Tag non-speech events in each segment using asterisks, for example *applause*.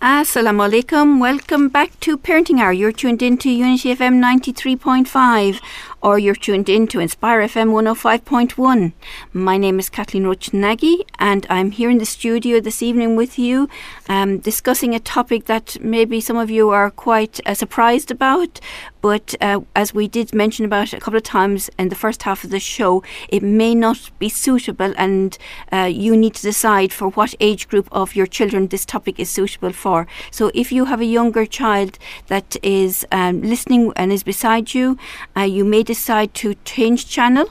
Assalamu alaikum. Welcome back to Parenting Hour. You're tuned in to Unity FM 93.5 or you're tuned in to Inspire FM 105.1. My name is Kathleen Roche-Nagi and I'm here in the studio this evening with you um, discussing a topic that maybe some of you are quite uh, surprised about. But uh, as we did mention about a couple of times in the first half of the show, it may not be suitable and uh, you need to decide for what age group of your children this topic is suitable for for. So if you have a younger child that is um, listening and is beside you, uh, you may decide to change channel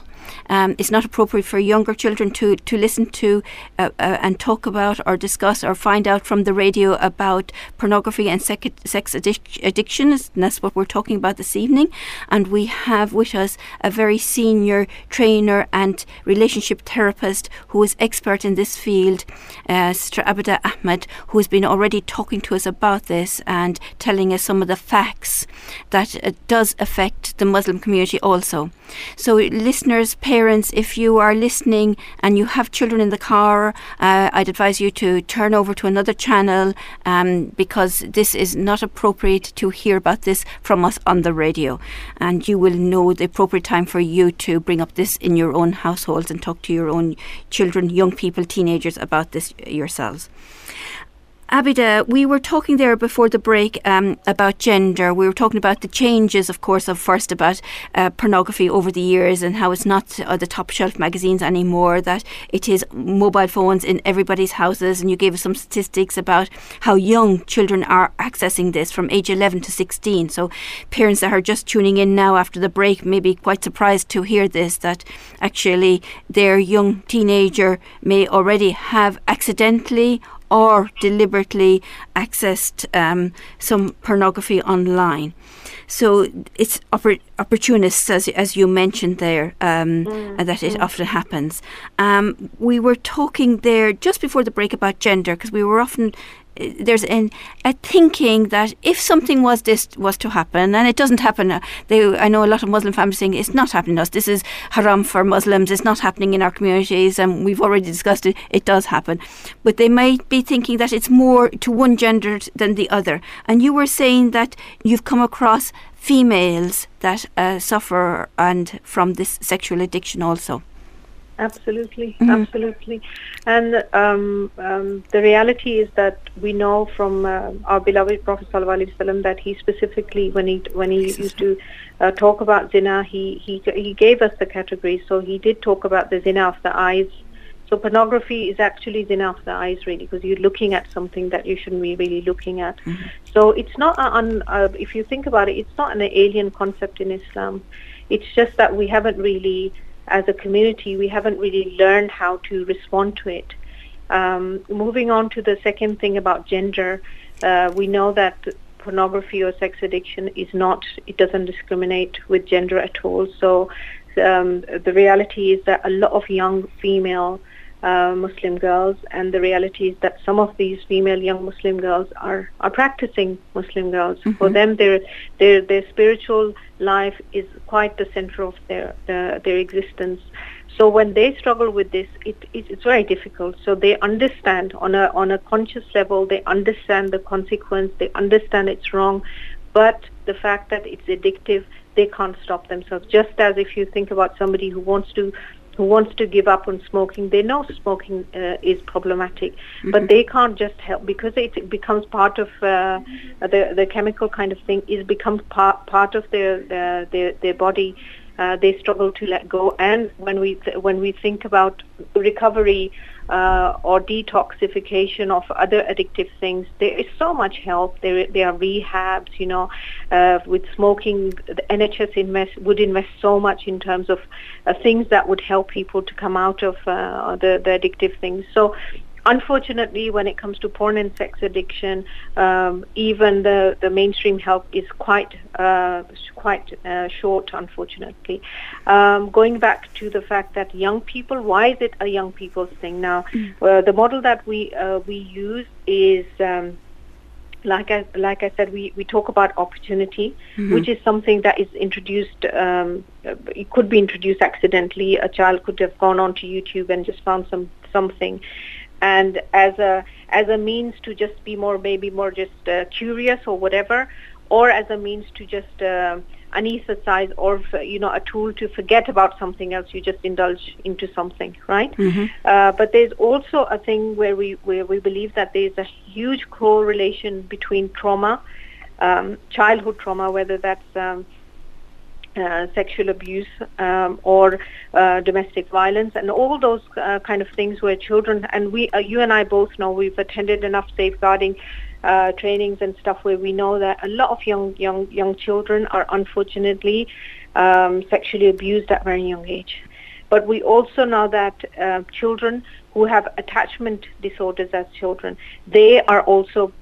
um, it's not appropriate for younger children to, to listen to uh, uh, and talk about or discuss or find out from the radio about pornography and sec- sex addic- addiction. And that's what we're talking about this evening. And we have with us a very senior trainer and relationship therapist who is expert in this field, uh, Sister Abida Ahmed, who has been already talking to us about this and telling us some of the facts that it does affect the Muslim community also. So, listeners, parents, if you are listening and you have children in the car, uh, I'd advise you to turn over to another channel um, because this is not appropriate to hear about this from us on the radio. And you will know the appropriate time for you to bring up this in your own households and talk to your own children, young people, teenagers about this yourselves. Abida, we were talking there before the break um, about gender. We were talking about the changes, of course, of first about uh, pornography over the years and how it's not uh, the top shelf magazines anymore, that it is mobile phones in everybody's houses. And you gave us some statistics about how young children are accessing this from age 11 to 16. So parents that are just tuning in now after the break may be quite surprised to hear this, that actually their young teenager may already have accidentally or deliberately accessed um, some pornography online. So it's oppor- opportunists, as, as you mentioned there, um, mm. that it mm. often happens. Um, we were talking there just before the break about gender because we were often there's an, a thinking that if something was this was to happen, and it doesn't happen, uh, they, I know a lot of Muslim families saying it's not happening to us. This is haram for Muslims. It's not happening in our communities, and we've already discussed it. It does happen, but they might be thinking that it's more to one gender than the other. And you were saying that you've come across females that uh, suffer and from this sexual addiction also. Absolutely, mm-hmm. absolutely. And um, um, the reality is that we know from uh, our beloved Prophet ﷺ that he specifically, when he when he used to uh, talk about zina, he, he he gave us the categories. So he did talk about the zina of the eyes. So pornography is actually zina of the eyes, really, because you're looking at something that you shouldn't be really looking at. Mm-hmm. So it's not un, uh, if you think about it, it's not an alien concept in Islam. It's just that we haven't really as a community, we haven't really learned how to respond to it. Um, moving on to the second thing about gender, uh, we know that pornography or sex addiction is not, it doesn't discriminate with gender at all. So um, the reality is that a lot of young female uh, Muslim girls, and the reality is that some of these female young Muslim girls are, are practicing Muslim girls. Mm-hmm. For them, their their their spiritual life is quite the center of their their, their existence. So when they struggle with this, it, it, it's very difficult. So they understand on a on a conscious level, they understand the consequence, they understand it's wrong, but the fact that it's addictive, they can't stop themselves. Just as if you think about somebody who wants to who wants to give up on smoking, they know smoking uh, is problematic, mm-hmm. but they can't just help because it becomes part of uh, the the chemical kind of thing. Is becomes part part of their uh, their their body. Uh, they struggle to let go. And when we th- when we think about recovery uh, or detoxification of other addictive things. There is so much help. There, there are rehabs, you know, uh, with smoking. The NHS invest, would invest so much in terms of uh, things that would help people to come out of uh, the, the addictive things. So unfortunately, when it comes to porn and sex addiction, um, even the, the mainstream help is quite uh, quite uh, short, unfortunately. Um, going back to the fact that young people, why is it a young people's thing now? Mm. Uh, the model that we uh, we use is. Um, like I like I said, we, we talk about opportunity, mm-hmm. which is something that is introduced. Um, it could be introduced accidentally. A child could have gone onto YouTube and just found some something, and as a as a means to just be more maybe more just uh, curious or whatever, or as a means to just uh, anesthetize or you know a tool to forget about something else. You just indulge into something, right? Mm-hmm. Uh, but there's also a thing where we where we believe that there's a huge correlation between trauma, um, childhood trauma, whether that's um, uh, sexual abuse um, or uh, domestic violence and all those uh, kind of things where children and we uh, you and I both know we've attended enough safeguarding uh, trainings and stuff where we know that a lot of young young young children are unfortunately um, sexually abused at very young age. But we also know that uh, children who have attachment disorders as children they are also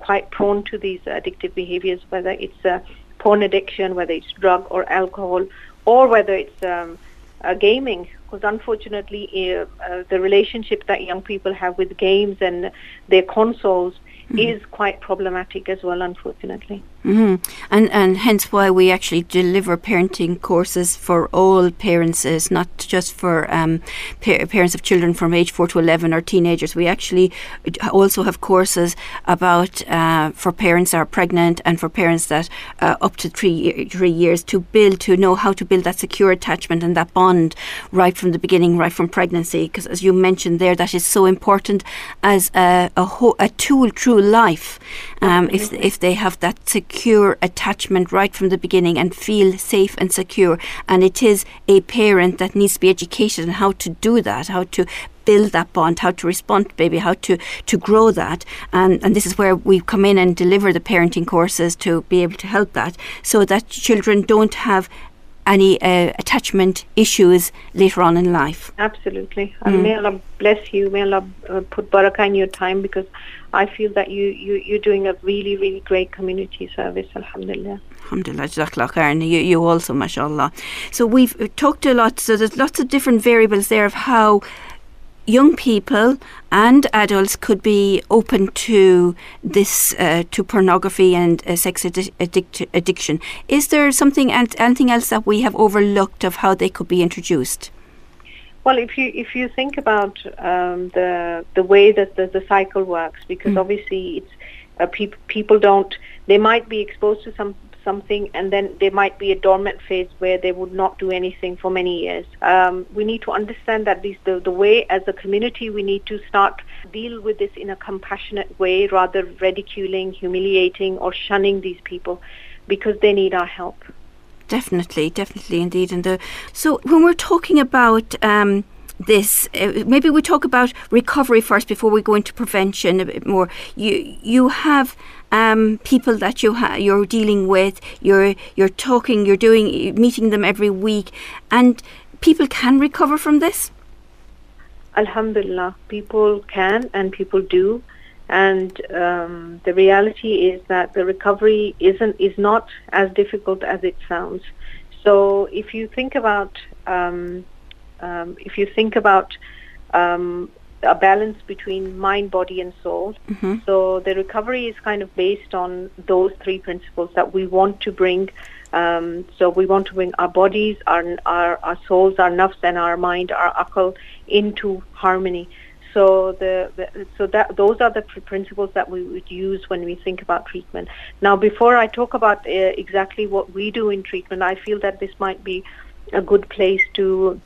quite prone to these addictive behaviors whether it's porn addiction, whether it's drug or alcohol, or whether it's um, uh, gaming. Because unfortunately, uh, uh, the relationship that young people have with games and their consoles mm-hmm. is quite problematic as well, unfortunately. Mm-hmm. And and hence why we actually deliver parenting courses for all parents, is not just for um, pa- parents of children from age four to eleven or teenagers. We actually also have courses about uh, for parents that are pregnant and for parents that uh, up to three three years to build to know how to build that secure attachment and that bond right from the beginning, right from pregnancy. Because as you mentioned there, that is so important as a a, ho- a tool through life. Um, if if they have that secure attachment right from the beginning and feel safe and secure. And it is a parent that needs to be educated on how to do that, how to build that bond, how to respond to baby, how to, to grow that. And, and this is where we come in and deliver the parenting courses to be able to help that so that children don't have any uh, attachment issues later on in life. Absolutely. Mm. And may Allah bless you. May Allah uh, put barakah in your time because I feel that you, you, you're doing a really, really great community service, alhamdulillah. Alhamdulillah, Jazakallah khairan. You, you also, mashallah. So we've talked a lot, so there's lots of different variables there of how young people and adults could be open to this, uh, to pornography and uh, sex addi- addic- addiction. Is there something, anything else that we have overlooked of how they could be introduced? Well, if you if you think about um, the the way that the, the cycle works, because mm. obviously it's uh, pe- people don't they might be exposed to some something and then there might be a dormant phase where they would not do anything for many years. Um, we need to understand that these, the, the way as a community we need to start deal with this in a compassionate way rather ridiculing, humiliating or shunning these people because they need our help. Definitely, definitely indeed. And the, so when we're talking about um, this. Uh, maybe we talk about recovery first before we go into prevention a bit more. You you have um, people that you ha- you're dealing with. You're you're talking. You're doing meeting them every week, and people can recover from this. Alhamdulillah, people can and people do. And um, the reality is that the recovery isn't is not as difficult as it sounds. So if you think about um, um, if you think about um, a balance between mind, body, and soul. Mm-hmm. So the recovery is kind of based on those three principles that we want to bring. Um, so we want to bring our bodies, our, our, our souls, our nafs, and our mind, our akal, into harmony. So the, the, so that those are the pr- principles that we would use when we think about treatment. Now, before I talk about uh, exactly what we do in treatment, I feel that this might be a good place to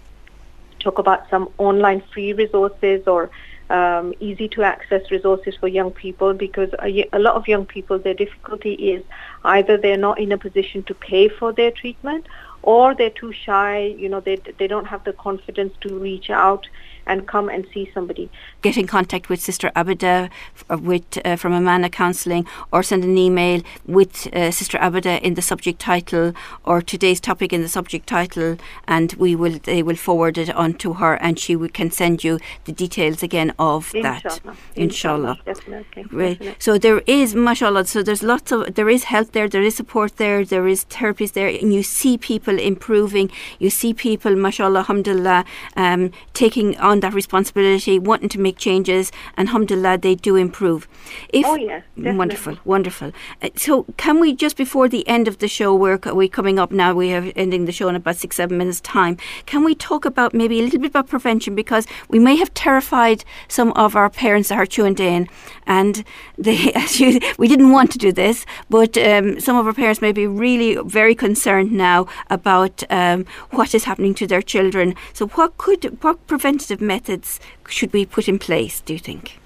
talk about some online free resources or um, easy to access resources for young people because a, a, lot of young people, their difficulty is either they're not in a position to pay for their treatment or they're too shy, you know, they, they don't have the confidence to reach out and come and see somebody. Get in contact with Sister Abida uh, with, uh, from Amana Counselling or send an email with uh, Sister Abida in the subject title or today's topic in the subject title and we will they will forward it on to her and she can send you the details again of Inshallah. that. Inshallah. Inshallah. Definitely. Right. Definitely. So there is, mashallah, so there's lots of, there is help there, there is support there, there is therapies there and you see people improving, you see people, mashallah, alhamdulillah, um, taking on on that responsibility, wanting to make changes, and alhamdulillah, they do improve. If, oh, yeah. Definitely. Wonderful, wonderful. Uh, so, can we just before the end of the show, we're, we coming up now, we are ending the show in about six, seven minutes' time, can we talk about maybe a little bit about prevention? Because we may have terrified some of our parents that are tuned in, and they, *laughs* you, we didn't want to do this, but um, some of our parents may be really very concerned now about um, what is happening to their children. So, what could what preventative methods should we put in place? Do you think?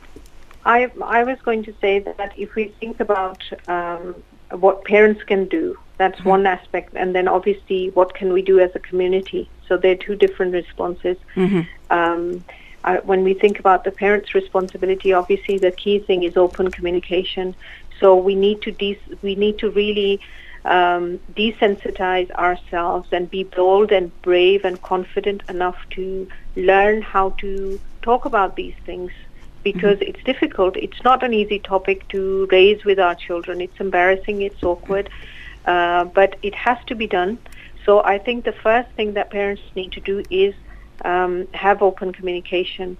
I I was going to say that if we think about um, what parents can do, that's mm-hmm. one aspect, and then obviously what can we do as a community. So they're two different responses. Mm-hmm. Um, uh, when we think about the parents' responsibility, obviously the key thing is open communication. So we need to de- we need to really um, desensitize ourselves and be bold and brave and confident enough to learn how to talk about these things because mm-hmm. it's difficult. It's not an easy topic to raise with our children. It's embarrassing. It's awkward, uh, but it has to be done. So I think the first thing that parents need to do is um, have open communication.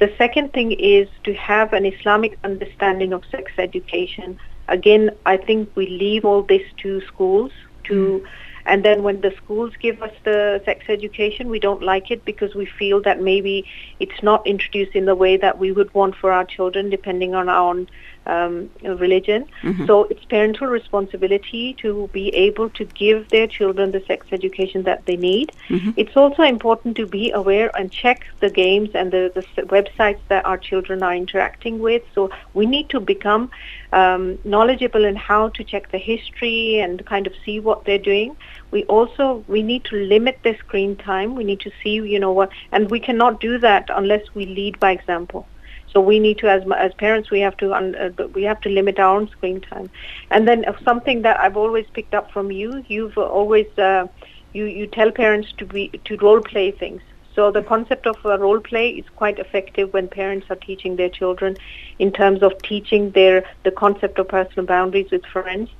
The second thing is to have an Islamic understanding of sex education again, I think we leave all this to schools to, mm. and then when the schools give us the sex education, we don't like it because we feel that maybe it's not introduced in the way that we would want for our children, depending on our own um, religion. Mm-hmm. So it's parental responsibility to be able to give their children the sex education that they need. Mm-hmm. It's also important to be aware and check the games and the, the websites that our children are interacting with. So we need to become um, knowledgeable in how to check the history and kind of see what they're doing. We also we need to limit their screen time. We need to see, you know what, and we cannot do that unless we lead by example. So we need to, as as parents, we have to uh, we have to limit our own screen time. And then something that I've always picked up from you, you've always uh, you you tell parents to be to role play things. So the concept of role play is quite effective when parents are teaching their children in terms of teaching their the concept of personal boundaries with friends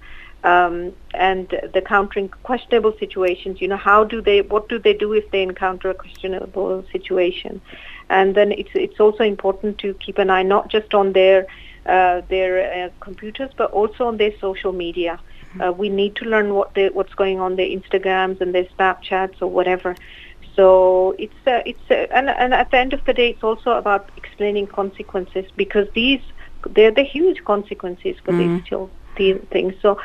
um, and the countering questionable situations. You know, how do they, what do they do if they encounter a questionable situation? And then it's it's also important to keep an eye not just on their uh, their uh, computers, but also on their social media. Mm-hmm. Uh, we need to learn what they, what's going on their Instagrams and their Snapchats or whatever. So it's uh, it's uh, and and at the end of the day, it's also about explaining consequences because these they're the huge consequences for mm-hmm. these children things. So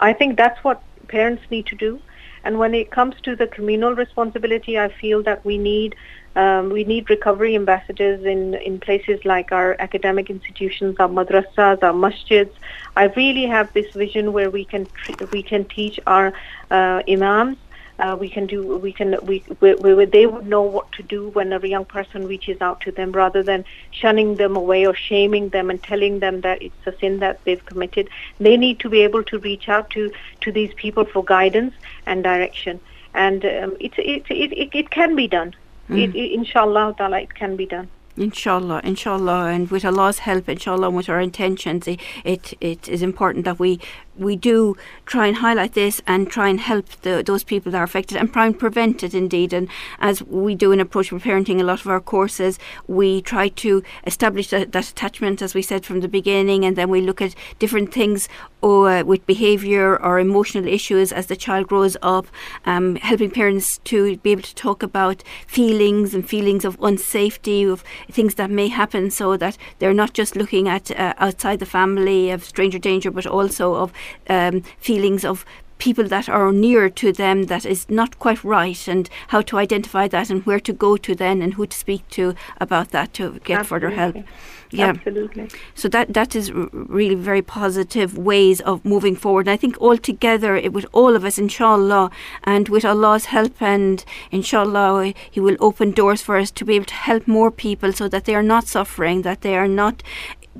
I think that's what parents need to do. And when it comes to the communal responsibility, I feel that we need um, we need recovery ambassadors in, in places like our academic institutions, our madrasas, our masjids. I really have this vision where we can we can teach our uh, imams uh, we can do we can we, we, we, they would know what to do when a young person reaches out to them rather than shunning them away or shaming them and telling them that it's a sin that they've committed. They need to be able to reach out to to these people for guidance and direction. And um, it's it, it, it, it can be done. Mm. it, it, inshallah ta'ala it can be done. Inshallah, inshallah, and with Allah's help, inshallah, and with our intentions, it, it, it is important that we we do try and highlight this and try and help the, those people that are affected and try and prevent it indeed. And as we do in approachable parenting, a lot of our courses, we try to establish that, that attachment, as we said from the beginning, and then we look at different things or, uh, with behaviour or emotional issues as the child grows up, um, helping parents to be able to talk about feelings and feelings of unsafety, of things that may happen, so that they're not just looking at uh, outside the family of stranger danger, but also of um, feelings of people that are near to them that is not quite right and how to identify that and where to go to then and who to speak to about that to get Absolutely. further help. Yeah. Absolutely. So that that is r- really very positive ways of moving forward. And I think altogether, it with all of us, inshallah, and with Allah's help, and inshallah, He will open doors for us to be able to help more people, so that they are not suffering, that they are not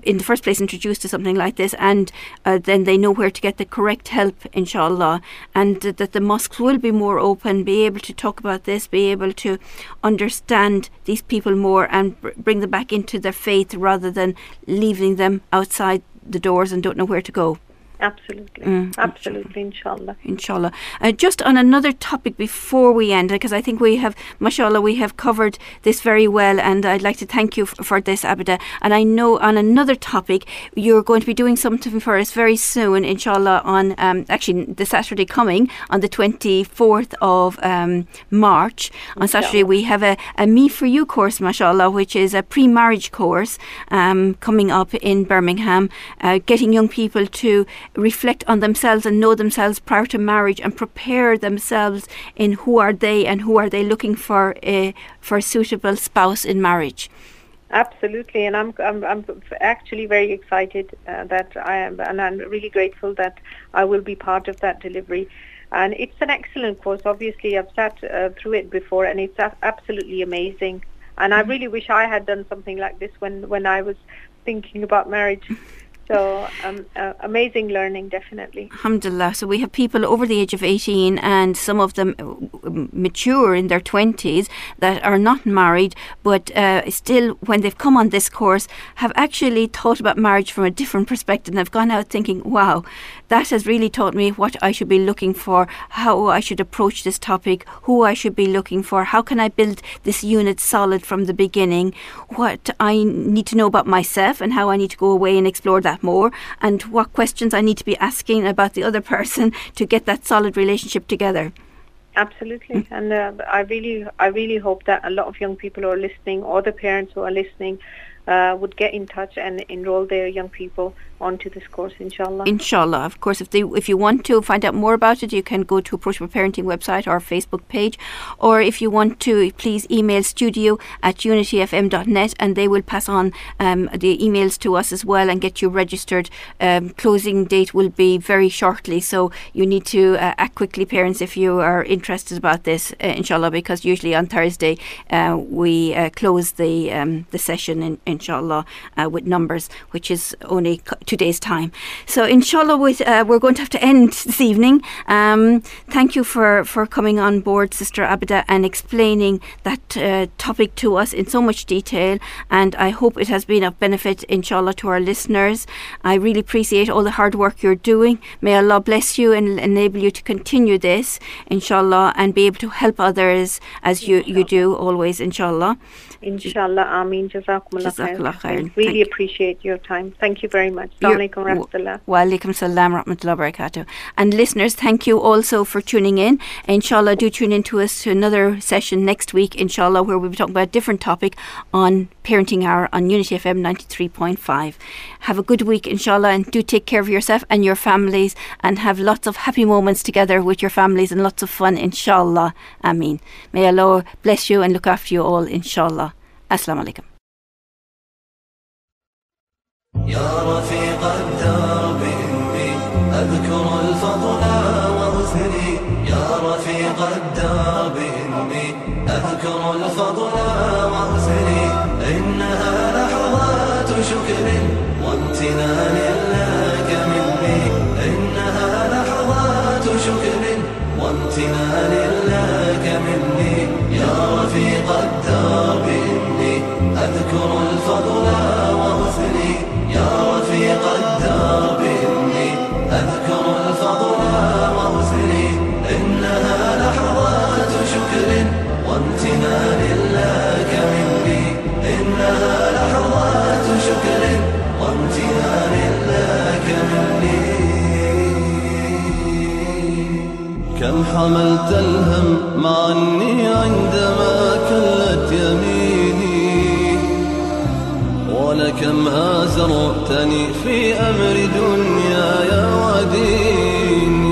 in the first place introduced to something like this and uh, then they know where to get the correct help inshallah. And that the mosques will be more open be able to talk about this be able to understand these people more and br- bring them back into their faith rather than leaving them outside the doors and don't know where to go Absolutely, Mm, absolutely, inshallah. inshallah. Uh, just on another topic before we end, because I think we have, mashallah, we have covered this very well, and I'd like to thank you f- for this, Abida. And I know on another topic, you're going to be doing something for us very soon, inshallah, on um, actually the Saturday coming, on the 24th of um, March. On Saturday, we have a, a Me For You course, mashallah, which is a pre marriage course um, coming up in Birmingham, uh, getting young people to reflect on themselves and know themselves prior to marriage and prepare themselves in who are they and who are they looking for a, for a suitable spouse in marriage. Absolutely, and I'm I'm, I'm actually very excited uh, that I am, and I'm really grateful that I will be part of that delivery. And it's an excellent course. Obviously, I've sat uh, through it before, and it's a- absolutely amazing. And I really wish I had done something like this when when I was thinking about marriage. So um, uh, amazing learning, definitely. Alhamdulillah. So we have people over the age of 18 and some of them uh, mature in their 20s that are not married, but uh, still, when they've come on this course, have actually thought about marriage from a different perspective and have gone out thinking, wow, that has really taught me what I should be looking for, how I should approach this topic, who I should be looking for, how can I build this unit solid from the beginning, what I need to know about myself and how I need to go away and explore that more, and what questions I need to be asking about the other person to get that solid relationship together. Absolutely, and uh, I really, I really hope that a lot of young people who are listening, or the parents who are listening, uh, would get in touch and enroll their young people onto this course, inshallah. Inshallah. Of course, if they if you want to find out more about it, you can go to Approachable Parenting website or Facebook page, or if you want to, please email studio at unityfm.net, and they will pass on um, the emails to us as well and get you registered. Um, closing date will be very shortly, so you need to uh, act quickly, parents, if you are interested about this, uh, inshallah, because usually on Thursday uh, we uh, close the um, the session, in, inshallah, uh, with numbers, which is only two days' time. So, inshallah, with, uh, we're going to have to end this evening. Um, thank you for, for coming on board, Sister Abida, and explaining that uh, topic to us in so much detail. And I hope it has been of benefit, inshallah, to our listeners. I really appreciate all the hard work you're doing. May Allah bless you and enable you to continue this, inshallah, and be able to help others as you, you do always, inshallah. Inshallah, Ameen. Jazakumullah Jazakallah khairan. Really Thank- appreciate your time. Thank you very much. You're- wa rahmatullah. Wa alaikum salam barakatuh. And listeners, thank you also for tuning in. Inshallah, do tune in to us to another session next week, inshallah, where we'll be talking about a different topic on Parenting Hour on Unity FM 93.5. Have a good week, inshallah, and do take care of yourself and your families and have lots of happy moments together with your families and lots of fun, inshallah. Ameen. May Allah bless you and look after you all, inshallah. Assalamu alaikum. يا رفيق الدرب إني أذكر الفضل وحسني يا رفيق الدرب إني أذكر الفضل وحسني إنها لحظات شكر وامتنان لك مني. إنها لحظات شكر وامتنان لك مني. يا رفيق الدرب إني أذكر الفضل حملت الهم مع أني عندما كلت يميني. ولكم آزرتني في أمر دنياي وديني.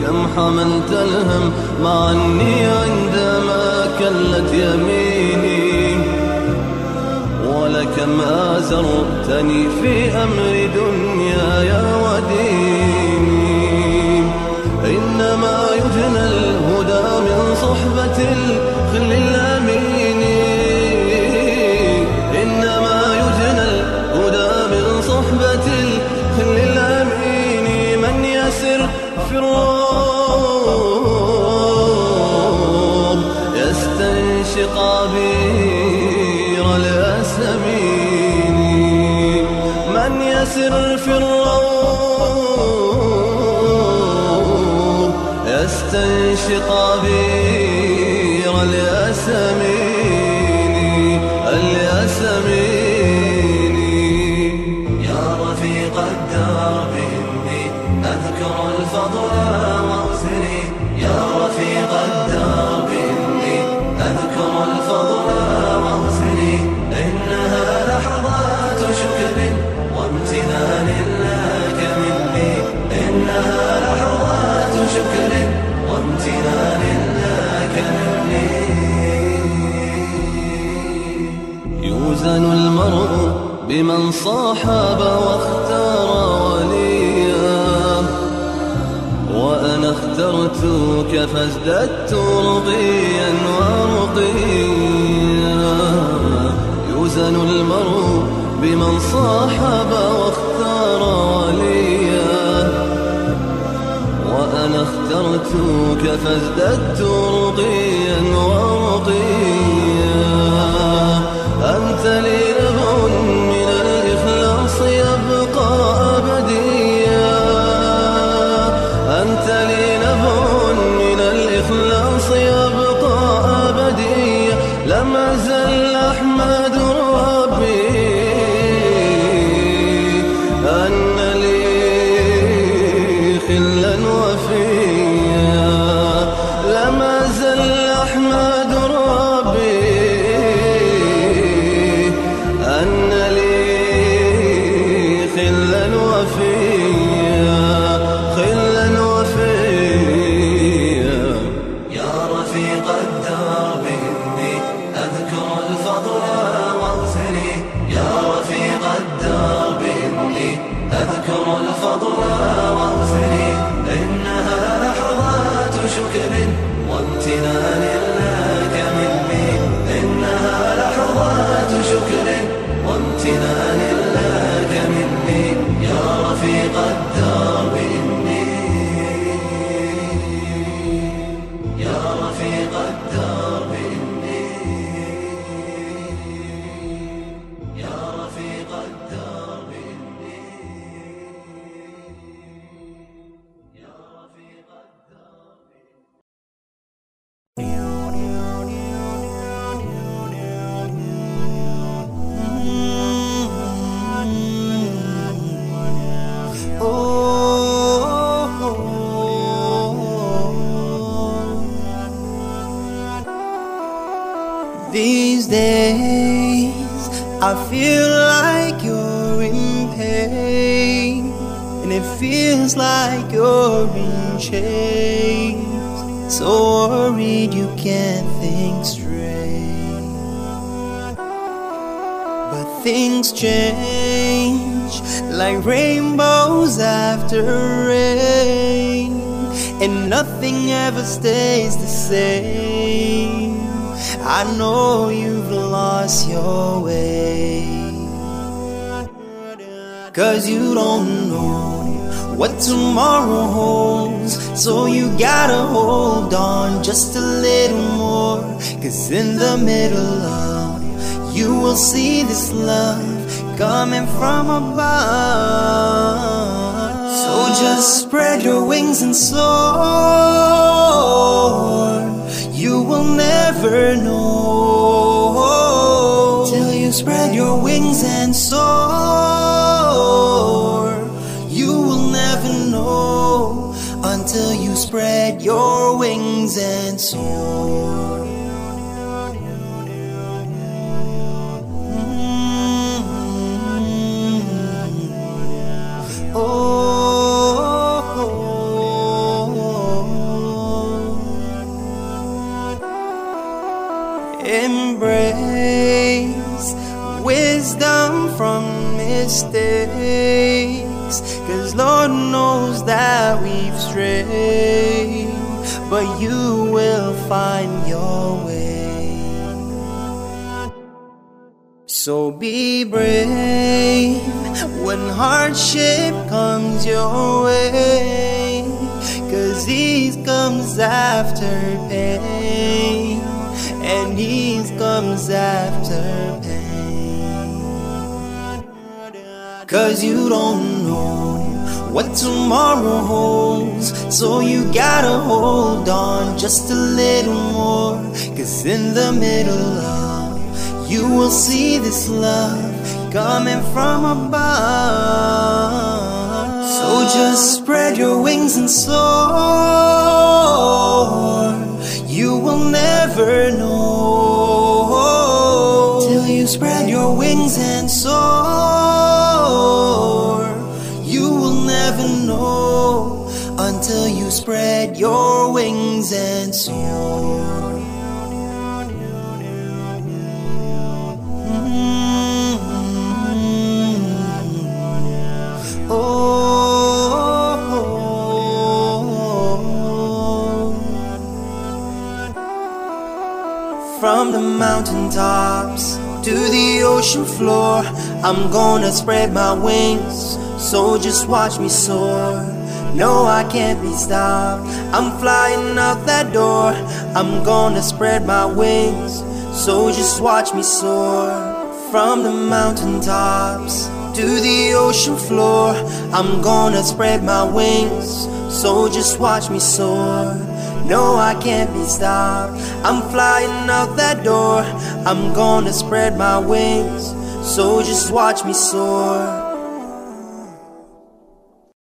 كم حملت الهم مع أني عندما كلت يميني. ولكم آزرتني في أمر دنياي وديني سقابير الأسمين من يسر في الروض؟ يستنشق عبير الأسمين بمن صاحب واختار وليا. وأنا اخترتك فازددت رضيا ورقيا يوزن المرء بمن صاحب واختار وليا. وأنا اخترتك فازددت رضيا ورضيا feel like you're in pain, and it feels like you're in chains. So worried you can't think straight. But things change like rainbows after rain, and nothing ever stays the same. I know you've lost your way. Cause you don't know what tomorrow holds. So you gotta hold on just a little more. Cause in the middle of you will see this love coming from above. So just spread your wings and soar. Will never know till you spread your wings and soar. You will never know until you spread your wings and soar. Mistakes. Cause Lord knows that we've strayed, but you will find your way. So be brave when hardship comes your way. Cause ease comes after pain, and ease comes after pain. Cause you don't know what tomorrow holds. So you gotta hold on just a little more. Cause in the middle of, you will see this love coming from above. So just spread your wings and soar. You will never know your wings and soar. Mm. Oh. From the mountaintops to the ocean floor, I'm gonna spread my wings. So just watch me soar. No, I can't be stopped. I'm flying out that door. I'm gonna spread my wings. So just watch me soar. From the mountaintops to the ocean floor, I'm gonna spread my wings. So just watch me soar. No, I can't be stopped. I'm flying out that door. I'm gonna spread my wings. So just watch me soar.